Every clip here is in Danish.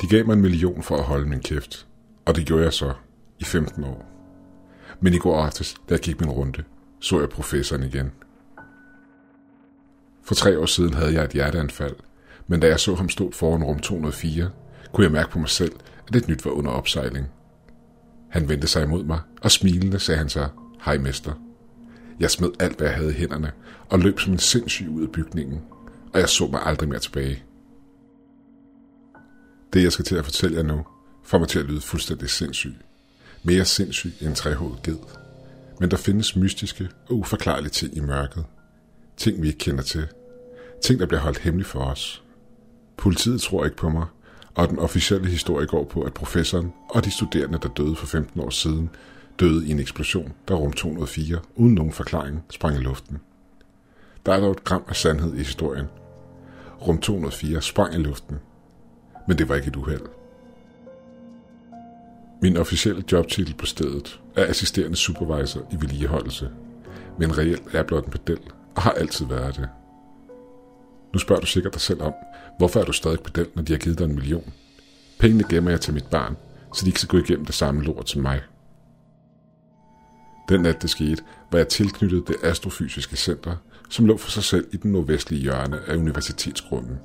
De gav mig en million for at holde min kæft, og det gjorde jeg så i 15 år. Men i går aftes, da jeg gik min runde, så jeg professoren igen. For tre år siden havde jeg et hjerteanfald, men da jeg så ham stå foran rum 204, kunne jeg mærke på mig selv, at et nyt var under opsejling. Han vendte sig imod mig, og smilende sagde han så, hej mester. Jeg smed alt, hvad jeg havde i hænderne, og løb som en sindssyg ud af bygningen, og jeg så mig aldrig mere tilbage. Det, jeg skal til at fortælle jer nu, får mig til at lyde fuldstændig sindssyg. Mere sindssyg end træhovedet ged. Men der findes mystiske og uforklarlige ting i mørket. Ting, vi ikke kender til. Ting, der bliver holdt hemmeligt for os. Politiet tror ikke på mig, og den officielle historie går på, at professoren og de studerende, der døde for 15 år siden, døde i en eksplosion, der rum 204, uden nogen forklaring, sprang i luften. Der er dog et gram af sandhed i historien. Rum 204 sprang i luften, men det var ikke et uheld. Min officielle jobtitel på stedet er assisterende supervisor i vedligeholdelse, men reelt er blot en pedel og har altid været det. Nu spørger du sikkert dig selv om, hvorfor er du stadig pedel, når de har givet dig en million? Pengene gemmer jeg til mit barn, så de ikke skal gå igennem det samme lort som mig. Den nat det skete, var jeg tilknyttet det astrofysiske center, som lå for sig selv i den nordvestlige hjørne af universitetsgrunden.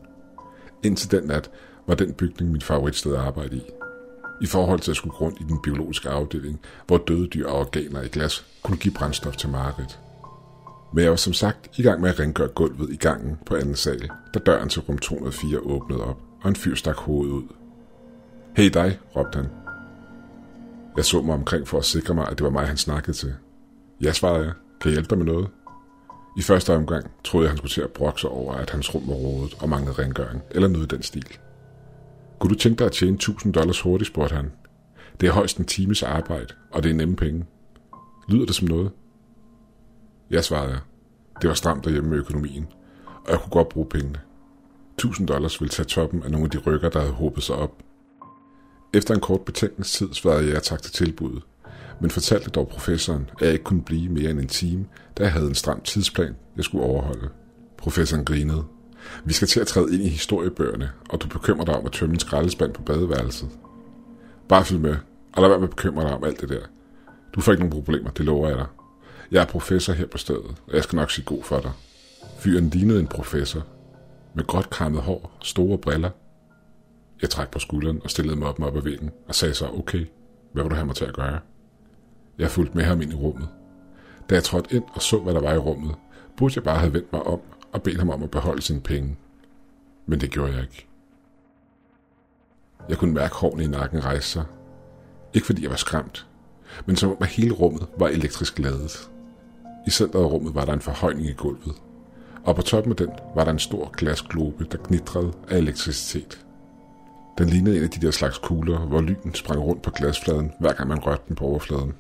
Indtil den nat var den bygning mit favoritsted at arbejde i. I forhold til at skulle rundt i den biologiske afdeling, hvor døde dyr og organer i glas kunne give brændstof til mareridt. Men jeg var som sagt i gang med at rengøre gulvet i gangen på anden sal, da døren til rum 204 åbnede op, og en fyr stak hovedet ud. Hey dig, råbte han. Jeg så mig omkring for at sikre mig, at det var mig, han snakkede til. Ja, svarede jeg. Kan jeg hjælpe dig med noget? I første omgang troede jeg, han skulle til at brokke sig over, at hans rum var rådet og manglede rengøring, eller noget i den stil. Kunne du tænke dig at tjene 1000 dollars hurtigt, spurgte han. Det er højst en times arbejde, og det er nemme penge. Lyder det som noget? Ja, svarede jeg. Det var stramt derhjemme med økonomien, og jeg kunne godt bruge pengene. 1000 dollars ville tage toppen af nogle af de rykker, der havde håbet sig op. Efter en kort betænkningstid svarede jeg tak til tilbuddet, men fortalte dog professoren, at jeg ikke kunne blive mere end en time, da jeg havde en stram tidsplan, jeg skulle overholde. Professoren grinede. Vi skal til at træde ind i historiebøgerne, og du bekymrer dig om at tømme en skraldespand på badeværelset. Bare følg med, og lad være med at bekymre dig om alt det der. Du får ikke nogen problemer, det lover jeg dig. Jeg er professor her på stedet, og jeg skal nok sige god for dig. Fyren lignede en professor. Med godt krammet hår, store briller. Jeg trak på skulderen og stillede mig op med op ad væggen og sagde så, okay, hvad vil du have mig til at gøre? Jeg fulgte med ham ind i rummet. Da jeg trådte ind og så, hvad der var i rummet, burde jeg bare have vendt mig om og bedt ham om at beholde sine penge. Men det gjorde jeg ikke. Jeg kunne mærke hårene i nakken rejse sig. Ikke fordi jeg var skræmt, men som om at hele rummet var elektrisk ladet. I centret af rummet var der en forhøjning i gulvet, og på toppen af den var der en stor glasglobe, der knitrede af elektricitet. Den lignede en af de der slags kugler, hvor lyden sprang rundt på glasfladen, hver gang man rørte den på overfladen.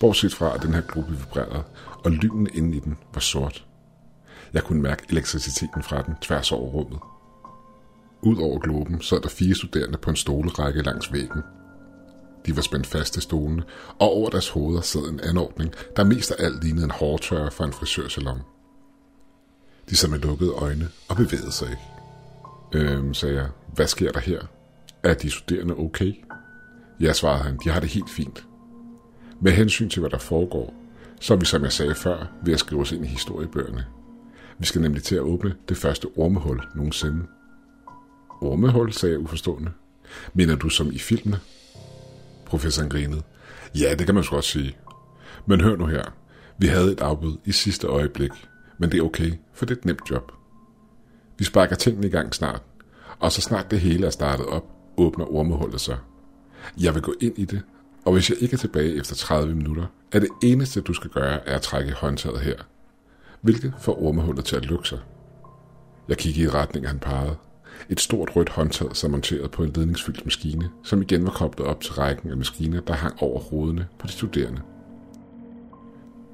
Bortset fra, at den her globe vibrerede, og lynen inde i den var sort. Jeg kunne mærke elektriciteten fra den tværs over rummet. Ud over globen sad der fire studerende på en stolerække langs væggen. De var spændt fast til stolene, og over deres hoveder sad en anordning, der mest af alt lignede en hårtørre fra en frisørsalon. De sad med lukkede øjne og bevægede sig ikke. Øhm, sagde jeg, hvad sker der her? Er de studerende okay? Ja, svarede han, de har det helt fint. Med hensyn til, hvad der foregår, så er vi, som jeg sagde før, ved at skrive os ind i historiebøgerne. Vi skal nemlig til at åbne det første ormehul nogensinde. Ormehul, sagde jeg uforstående. Mener du som i filmene? Professoren grinede. Ja, det kan man godt sige. Men hør nu her. Vi havde et afbud i sidste øjeblik, men det er okay, for det er et nemt job. Vi sparker tingene i gang snart, og så snart det hele er startet op, åbner ormehullet sig. Jeg vil gå ind i det, og hvis jeg ikke er tilbage efter 30 minutter, er det eneste, du skal gøre, er at trække håndtaget her, hvilket får ormehullet til at lukke sig. Jeg kiggede i retning, han pegede. Et stort rødt håndtag, som monteret på en ledningsfyldt maskine, som igen var koblet op til rækken af maskiner, der hang over hovederne på de studerende.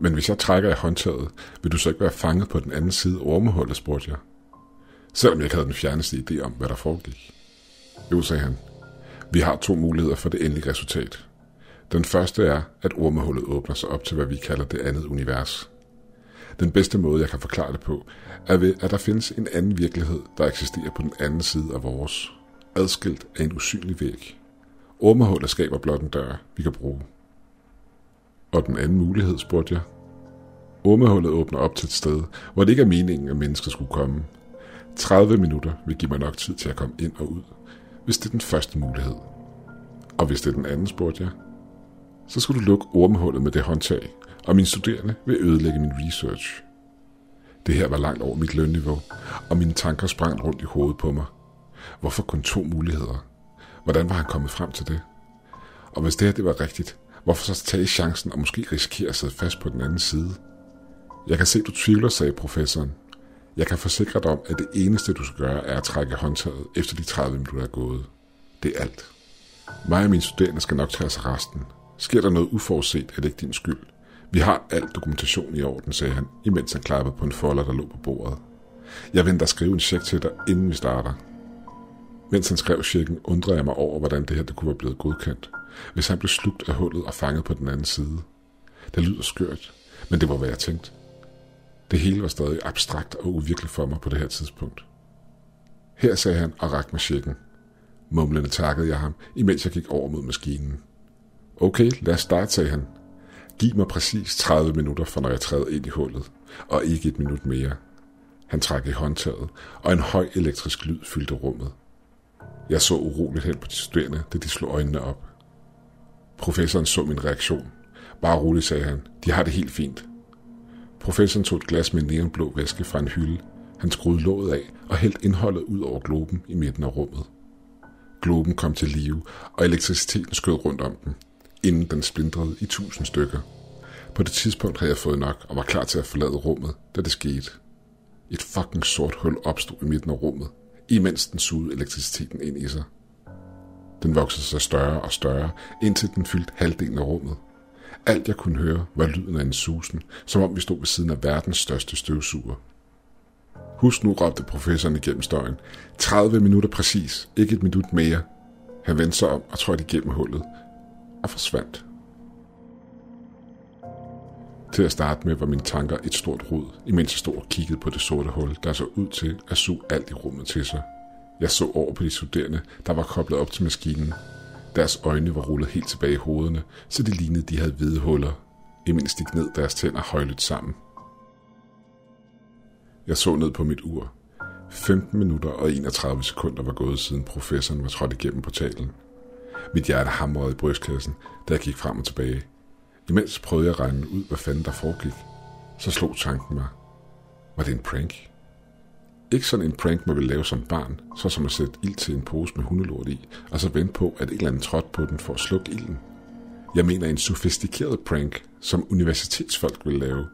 Men hvis jeg trækker i håndtaget, vil du så ikke være fanget på den anden side af ormehullet, spurgte jeg. Selvom jeg ikke havde den fjerneste idé om, hvad der foregik. Jo, sagde han. Vi har to muligheder for det endelige resultat. Den første er, at ormehullet åbner sig op til, hvad vi kalder det andet univers. Den bedste måde, jeg kan forklare det på, er ved, at der findes en anden virkelighed, der eksisterer på den anden side af vores. adskilt af en usynlig væg. Ormehullet skaber blot en dør, vi kan bruge. Og den anden mulighed, spurgte jeg. Ormehullet åbner op til et sted, hvor det ikke er meningen, at mennesker skulle komme. 30 minutter vil give mig nok tid til at komme ind og ud, hvis det er den første mulighed. Og hvis det er den anden, spurgte jeg, så skal du lukke ormehullet med det håndtag, og mine studerende vil ødelægge min research. Det her var langt over mit lønniveau, og mine tanker sprang rundt i hovedet på mig. Hvorfor kun to muligheder? Hvordan var han kommet frem til det? Og hvis det her det var rigtigt, hvorfor så tage chancen og måske risikere at sidde fast på den anden side? Jeg kan se, du tvivler, sagde professoren. Jeg kan forsikre dig om, at det eneste, du skal gøre, er at trække håndtaget, efter de 30 minutter er gået. Det er alt. Mig og mine studerende skal nok tage os resten. Sker der noget uforudset, er det ikke din skyld. Vi har al dokumentation i orden, sagde han, imens han klappede på en folder, der lå på bordet. Jeg venter at skrive en check til dig, inden vi starter. Mens han skrev checken, undrede jeg mig over, hvordan det her det kunne være blevet godkendt. Hvis han blev slugt af hullet og fanget på den anden side. Det lyder skørt, men det var, hvad jeg tænkte. Det hele var stadig abstrakt og uvirkeligt for mig på det her tidspunkt. Her sagde han og rakte mig checken. Mumlende takkede jeg ham, imens jeg gik over mod maskinen. Okay, lad os starte, sagde han. Giv mig præcis 30 minutter, for når jeg træder ind i hullet, og ikke et minut mere. Han trak i håndtaget, og en høj elektrisk lyd fyldte rummet. Jeg så uroligt hen på de studerende, da de slog øjnene op. Professoren så min reaktion. Bare roligt, sagde han. De har det helt fint. Professoren tog et glas med neonblå væske fra en hylde. Han skruede låget af og hældte indholdet ud over globen i midten af rummet. Globen kom til live, og elektriciteten skød rundt om den, inden den splindrede i tusind stykker. På det tidspunkt havde jeg fået nok og var klar til at forlade rummet, da det skete. Et fucking sort hul opstod i midten af rummet, imens den sugede elektriciteten ind i sig. Den voksede sig større og større, indtil den fyldte halvdelen af rummet. Alt jeg kunne høre var lyden af en susen, som om vi stod ved siden af verdens største støvsuger. Husk nu, råbte professoren igennem støjen. 30 minutter præcis, ikke et minut mere. Han vendte sig om og trådte igennem hullet og forsvandt. Til at starte med var mine tanker et stort rod, imens jeg stod og kiggede på det sorte hul, der så ud til at suge alt i rummet til sig. Jeg så over på de studerende, der var koblet op til maskinen. Deres øjne var rullet helt tilbage i hovederne, så det lignede, de havde hvide huller, imens de gned deres tænder højlydt sammen. Jeg så ned på mit ur. 15 minutter og 31 sekunder var gået siden professoren var trådt igennem portalen. Mit hjerte hamrede i brystkassen, da jeg gik frem og tilbage. Imens prøvede jeg at regne ud, hvad fanden der foregik. Så slog tanken mig. Var det en prank? Ikke sådan en prank, man vil lave som barn, så som at sætte ild til en pose med hundelort i, og så vente på, at en eller andet trådte på den for at slukke ilden. Jeg mener en sofistikeret prank, som universitetsfolk vil lave,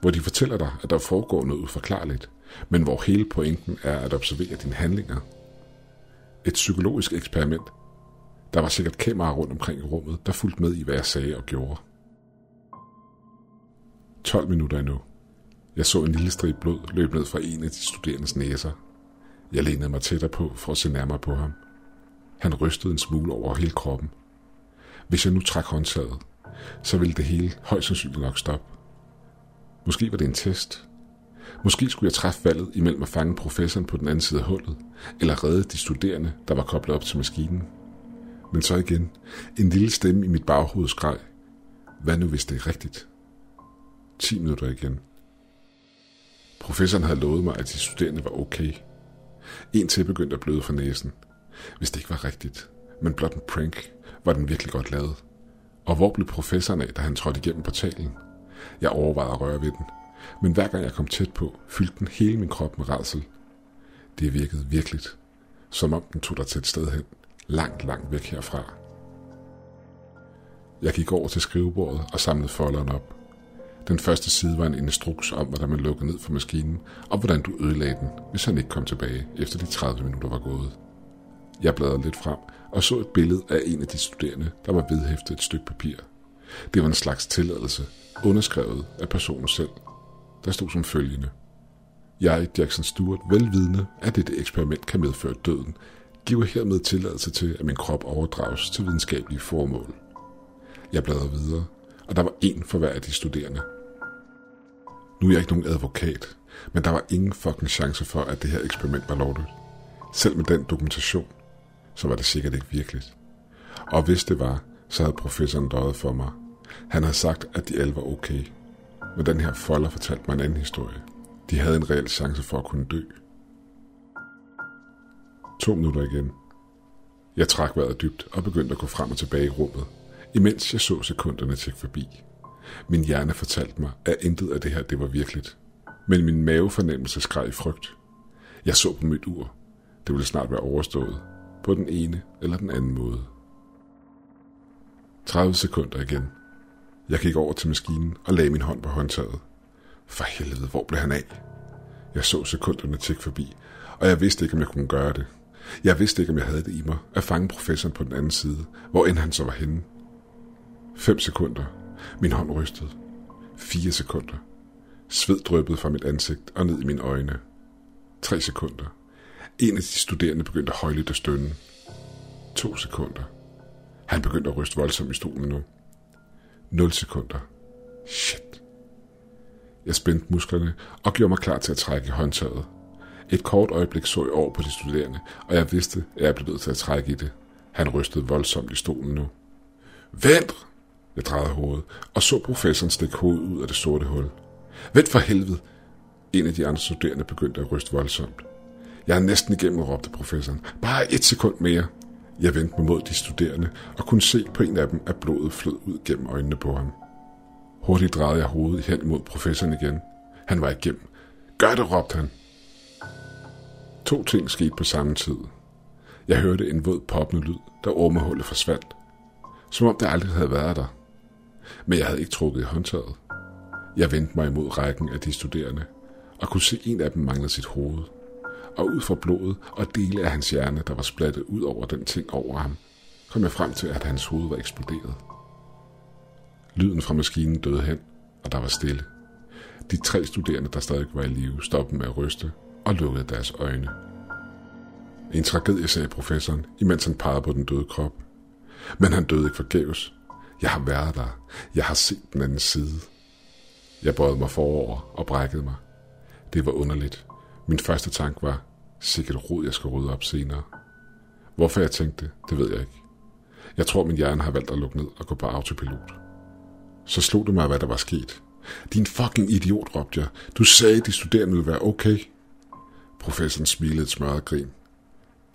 hvor de fortæller dig, at der foregår noget uforklarligt, men hvor hele pointen er at observere dine handlinger. Et psykologisk eksperiment. Der var sikkert kameraer rundt omkring i rummet, der fulgte med i, hvad jeg sagde og gjorde. 12 minutter endnu. Jeg så en lille strib blod løbe ned fra en af de studerendes næser. Jeg lænede mig tættere på for at se nærmere på ham. Han rystede en smule over hele kroppen. Hvis jeg nu trak håndtaget, så ville det hele højst sandsynligt nok stoppe. Måske var det en test. Måske skulle jeg træffe valget imellem at fange professoren på den anden side af hullet, eller redde de studerende, der var koblet op til maskinen. Men så igen, en lille stemme i mit baghoved skreg. Hvad nu, hvis det er rigtigt? 10 minutter igen. Professoren havde lovet mig, at de studerende var okay. En til begyndte at bløde fra næsen. Hvis det ikke var rigtigt, men blot en prank, var den virkelig godt lavet. Og hvor blev professoren af, da han trådte igennem portalen? Jeg overvejede at røre ved den, men hver gang jeg kom tæt på, fyldte den hele min krop med rædsel. Det virkede virkeligt, som om den tog dig til et sted hen, langt, langt væk herfra. Jeg gik over til skrivebordet og samlede folderen op. Den første side var en instruks om, hvordan man lukkede ned for maskinen, og hvordan du ødelagde den, hvis han ikke kom tilbage, efter de 30 minutter var gået. Jeg bladrede lidt frem og så et billede af en af de studerende, der var vedhæftet et stykke papir. Det var en slags tilladelse, underskrevet af personen selv. Der stod som følgende. Jeg, Jackson Stewart, velvidende, at dette eksperiment kan medføre døden, giver hermed tilladelse til, at min krop overdrages til videnskabelige formål. Jeg bladrede videre, og der var en for hver af de studerende. Nu er jeg ikke nogen advokat, men der var ingen fucking chance for, at det her eksperiment var lovligt. Selv med den dokumentation. så var det sikkert ikke virkeligt. Og hvis det var, så havde professoren døjet for mig. Han havde sagt, at de alle var okay. Men den her folder fortalte mig en anden historie. De havde en reel chance for at kunne dø. To minutter igen. Jeg trak vejret dybt og begyndte at gå frem og tilbage i rummet, imens jeg så sekunderne tjekke forbi. Min hjerne fortalte mig, at intet af det her det var virkeligt. Men min mavefornemmelse skreg i frygt. Jeg så på mit ur. Det ville snart være overstået. På den ene eller den anden måde. 30 sekunder igen. Jeg gik over til maskinen og lagde min hånd på håndtaget. For helvede, hvor blev han af? Jeg så sekunderne tikke forbi, og jeg vidste ikke, om jeg kunne gøre det. Jeg vidste ikke, om jeg havde det i mig at fange professoren på den anden side, hvor end han så var henne. 5 sekunder. Min hånd rystede. 4 sekunder. Sved dryppede fra mit ansigt og ned i mine øjne. 3 sekunder. En af de studerende begyndte højligt at stønne. 2 sekunder. Han begyndte at ryste voldsomt i stolen nu. 0 sekunder. Shit. Jeg spændte musklerne og gjorde mig klar til at trække i håndtaget. Et kort øjeblik så jeg over på de studerende, og jeg vidste, at jeg blev nødt til at trække i det. Han rystede voldsomt i stolen nu. Vent! Jeg drejede hovedet, og så professoren stikke hovedet ud af det sorte hul. Vent for helvede! En af de andre studerende begyndte at ryste voldsomt. Jeg er næsten igennem, råbte professoren. Bare et sekund mere. Jeg vendte mig mod de studerende og kunne se på en af dem, at blodet flød ud gennem øjnene på ham. Hurtigt drejede jeg hovedet hen mod professoren igen. Han var igennem. Gør det, råbte han. To ting skete på samme tid. Jeg hørte en våd poppende lyd, da ormehullet forsvandt. Som om det aldrig havde været der. Men jeg havde ikke trukket i håndtaget. Jeg vendte mig imod rækken af de studerende, og kunne se en af dem manglede sit hoved. Og ud fra blodet og dele af hans hjerne, der var splattet ud over den ting over ham, kom jeg frem til, at hans hoved var eksploderet. Lyden fra maskinen døde hen, og der var stille. De tre studerende, der stadig var i live, stoppede med at ryste og lukkede deres øjne. En tragedie, sagde professoren, imens han pegede på den døde krop. Men han døde ikke forgæves. Jeg har været der. Jeg har set den anden side. Jeg bøjede mig forover og brækkede mig. Det var underligt. Min første tanke var, sikkert rod, jeg skal rydde op senere. Hvorfor jeg tænkte det, det ved jeg ikke. Jeg tror, min hjerne har valgt at lukke ned og gå på autopilot. Så slog det mig, hvad der var sket. Din fucking idiot, råbte jeg. Du sagde, de studerende ville være okay. Professoren smilede et smørret grin.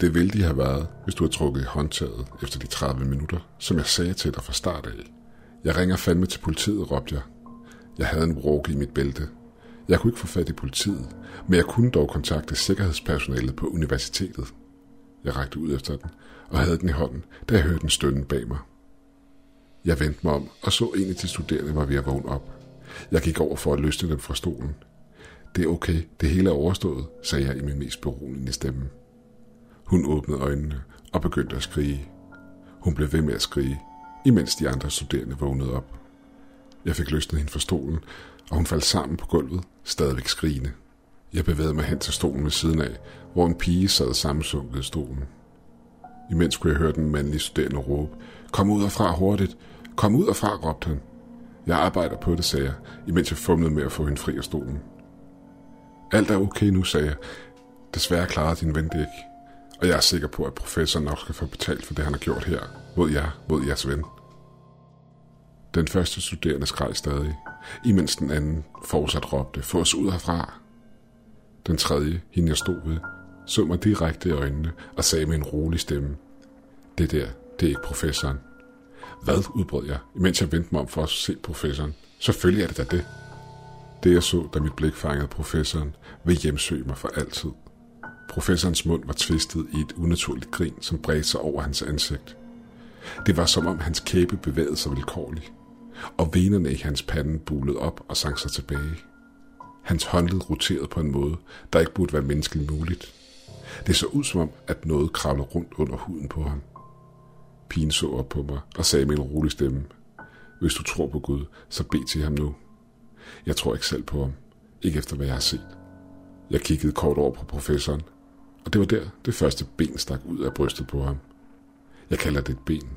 Det ville de have været, hvis du havde trukket i håndtaget efter de 30 minutter, som jeg sagde til dig fra start af. Jeg ringer fandme til politiet, råbte jeg. Jeg havde en broke i mit bælte. Jeg kunne ikke få fat i politiet, men jeg kunne dog kontakte sikkerhedspersonalet på universitetet. Jeg rakte ud efter den og havde den i hånden, da jeg hørte den stønne bag mig. Jeg vendte mig om og så en af de studerende var ved at vågne op. Jeg gik over for at løsne dem fra stolen. Det er okay, det hele er overstået, sagde jeg i min mest beroligende stemme. Hun åbnede øjnene og begyndte at skrige. Hun blev ved med at skrige, imens de andre studerende vågnede op. Jeg fik løsnet hende fra stolen, og hun faldt sammen på gulvet, stadigvæk skrigende. Jeg bevægede mig hen til stolen ved siden af, hvor en pige sad sammensunket i stolen. Imens kunne jeg høre den mandlige studerende råbe, Kom ud fra hurtigt! Kom ud fra, råbte han. Jeg arbejder på det, sagde jeg, imens jeg fumlede med at få hende fri af stolen. Alt er okay nu, sagde jeg. Desværre klarer din ven det ikke. Og jeg er sikker på, at professoren nok skal få betalt for det, han har gjort her, mod jer, mod jeres ven. Den første studerende skreg stadig, imens den anden fortsat råbte, få os ud herfra. Den tredje, hende jeg stod ved, så mig direkte i øjnene og sagde med en rolig stemme, det der, det er ikke professoren. Hvad, udbrød jeg, imens jeg vendte mig om for at se professoren. Selvfølgelig er det da det. Det jeg så, da mit blik fangede professoren, vil hjemsøge mig for altid. Professorens mund var tvistet i et unaturligt grin, som bredte sig over hans ansigt. Det var som om hans kæbe bevægede sig vilkårligt, og venerne i hans pande bulede op og sank sig tilbage. Hans håndled roterede på en måde, der ikke burde være menneskeligt muligt. Det så ud som om, at noget kravlede rundt under huden på ham. Pigen så op på mig og sagde med en rolig stemme, Hvis du tror på Gud, så bed til ham nu. Jeg tror ikke selv på ham. Ikke efter hvad jeg har set. Jeg kiggede kort over på professoren, og det var der, det første ben stak ud af brystet på ham. Jeg kalder det et ben,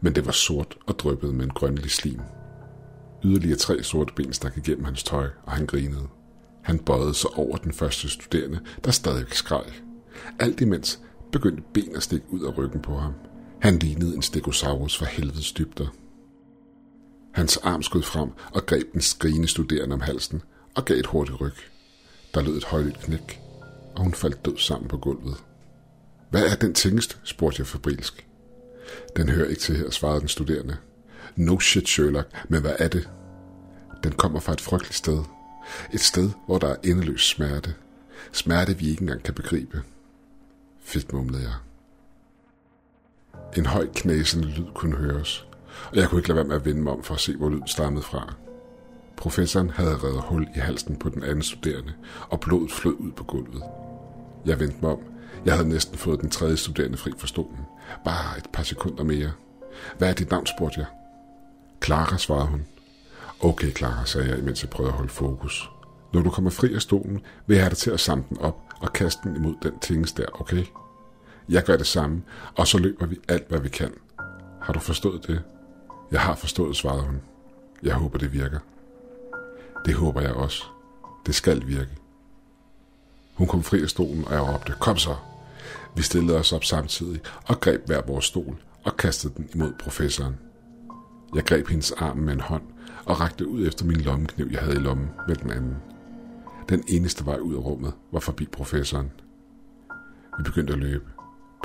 men det var sort og dryppede med en grønlig slim. Yderligere tre sorte ben stak igennem hans tøj, og han grinede. Han bøjede sig over den første studerende, der stadig skreg. Alt imens begyndte ben at stikke ud af ryggen på ham. Han lignede en stegosaurus for helvedes dybder. Hans arm skød frem og greb den skrigende studerende om halsen og gav et hurtigt ryg. Der lød et højt knæk, og hun faldt død sammen på gulvet. Hvad er den tingest? spurgte jeg fabrilsk. Den hører ikke til her, svarede den studerende. No shit, Sherlock, men hvad er det? Den kommer fra et frygteligt sted. Et sted, hvor der er endeløs smerte. Smerte, vi ikke engang kan begribe. Fedt, mumlede jeg. En høj knæsende lyd kunne høres, og jeg kunne ikke lade være med at vende mig om for at se, hvor lyden stammede fra. Professoren havde reddet hul i halsen på den anden studerende, og blodet flød ud på gulvet. Jeg vendte mig om. Jeg havde næsten fået den tredje studerende fri fra stolen. Bare et par sekunder mere. Hvad er dit navn, spurgte jeg. Clara, svarede hun. Okay, Clara, sagde jeg, imens jeg prøvede at holde fokus. Når du kommer fri af stolen, vil jeg have dig til at samle den op og kaste den imod den tinges der, okay? Jeg gør det samme, og så løber vi alt, hvad vi kan. Har du forstået det? Jeg har forstået, svarede hun. Jeg håber, det virker. Det håber jeg også. Det skal virke. Hun kom fri af stolen, og jeg råbte, kom så. Vi stillede os op samtidig og greb hver vores stol og kastede den imod professoren. Jeg greb hendes arm med en hånd og rakte ud efter min lommekniv, jeg havde i lommen med den anden. Den eneste vej ud af rummet var forbi professoren. Vi begyndte at løbe.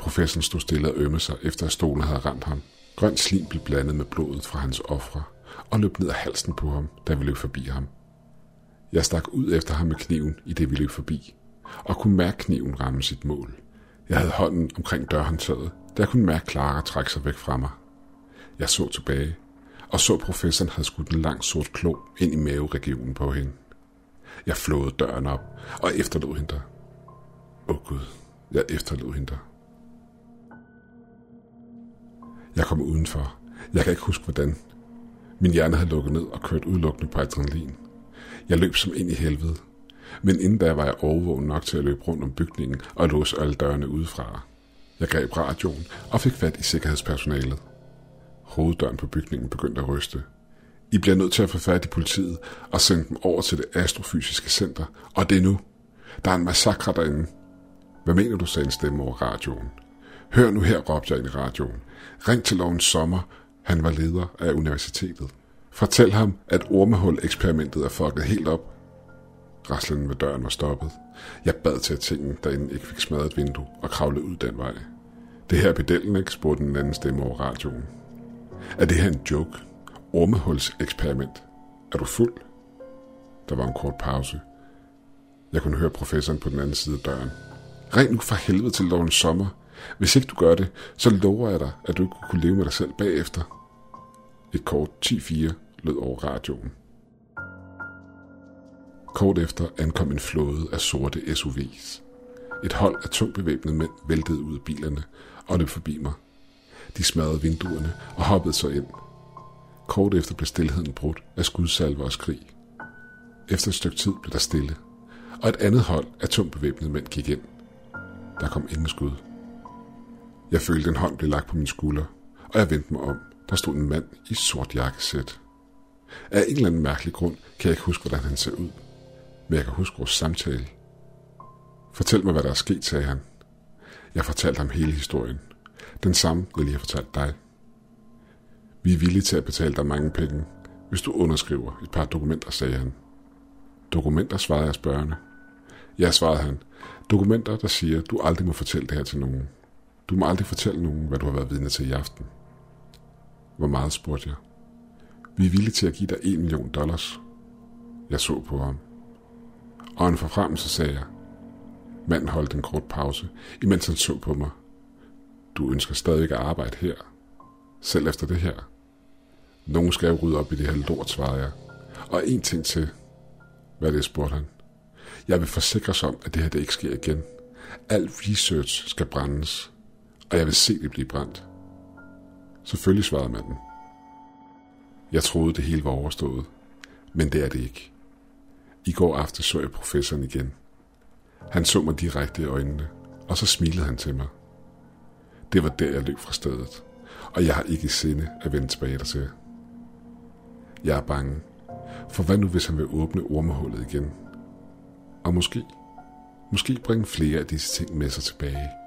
Professoren stod stille og ømme sig, efter at stolen havde ramt ham. Grøn slim blev blandet med blodet fra hans ofre og løb ned ad halsen på ham, da vi løb forbi ham. Jeg stak ud efter ham med kniven, i det vi løb forbi, og kunne mærke kniven ramme sit mål. Jeg havde hånden omkring dørhåndtaget, da jeg kunne mærke Clara trække sig væk fra mig. Jeg så tilbage, og så professoren havde skudt en lang sort klo ind i maveregionen på hende. Jeg flåede døren op og efterlod hende der. Åh oh Gud, jeg efterlod hende der. Jeg kom udenfor. Jeg kan ikke huske hvordan. Min hjerne havde lukket ned og kørt udelukkende på adrenalin. Jeg løb som ind i helvede. Men inden da var jeg overvågen nok til at løbe rundt om bygningen og låse alle dørene udefra. Jeg greb radioen og fik fat i sikkerhedspersonalet. Hoveddøren på bygningen begyndte at ryste. I bliver nødt til at få fat i politiet og sende dem over til det astrofysiske center. Og det er nu. Der er en massakre derinde. Hvad mener du, sagde en stemme over radioen. Hør nu her, råbte jeg ind i radioen. Ring til Lovens Sommer. Han var leder af universitetet. Fortæl ham, at ormehul-eksperimentet er fucket helt op. Raslen ved døren var stoppet. Jeg bad til, at tingene derinde ikke fik smadret et vindue og kravle ud den vej. Det her er pedellen, ikke? spurgte den anden stemme over radioen. Er det her en joke? Ormehuls-eksperiment. Er du fuld? Der var en kort pause. Jeg kunne høre professoren på den anden side af døren. Ring nu for helvede til lovens sommer. Hvis ikke du gør det, så lover jeg dig, at du ikke kunne leve med dig selv bagefter. Et kort 10-4 lød over radioen. Kort efter ankom en flåde af sorte SUV's. Et hold af tungt bevæbnede mænd væltede ud af bilerne og løb forbi mig. De smadrede vinduerne og hoppede så ind. Kort efter blev stillheden brudt af skudsalver og skrig. Efter et stykke tid blev der stille, og et andet hold af tungt bevæbnede mænd gik ind. Der kom ingen skud. Jeg følte en hånd blev lagt på min skulder, og jeg vendte mig om. Der stod en mand i sort jakkesæt. Af en eller anden mærkelig grund kan jeg ikke huske, hvordan han ser ud. Men jeg kan huske vores samtale. Fortæl mig, hvad der er sket, sagde han. Jeg fortalte ham hele historien. Den samme, jeg lige har fortalt dig. Vi er villige til at betale dig mange penge, hvis du underskriver et par dokumenter, sagde han. Dokumenter, svarede jeg spørgende. Ja, svarede han. Dokumenter, der siger, du aldrig må fortælle det her til nogen. Du må aldrig fortælle nogen, hvad du har været vidne til i aften. Hvor meget, spurgte jeg. Vi er villige til at give dig 1 million dollars. Jeg så på ham. Og en forfremmelse, sagde jeg. Manden holdt en kort pause, imens han så på mig. Du ønsker stadig at arbejde her. Selv efter det her. Nogen skal jo rydde op i det her lort, svarede jeg. Og en ting til. Hvad er det, spurgte han. Jeg vil forsikre os om, at det her det ikke sker igen. Al research skal brændes, og jeg vil se det blive brændt. Selvfølgelig svarede manden. Jeg troede, det hele var overstået, men det er det ikke. I går aftes så jeg professoren igen. Han så mig direkte i øjnene, og så smilede han til mig. Det var der, jeg løb fra stedet, og jeg har ikke i sinde at vende tilbage dertil. Jeg er bange, for hvad nu, hvis han vil åbne ormehullet igen? Og måske, måske bringe flere af disse ting med sig tilbage –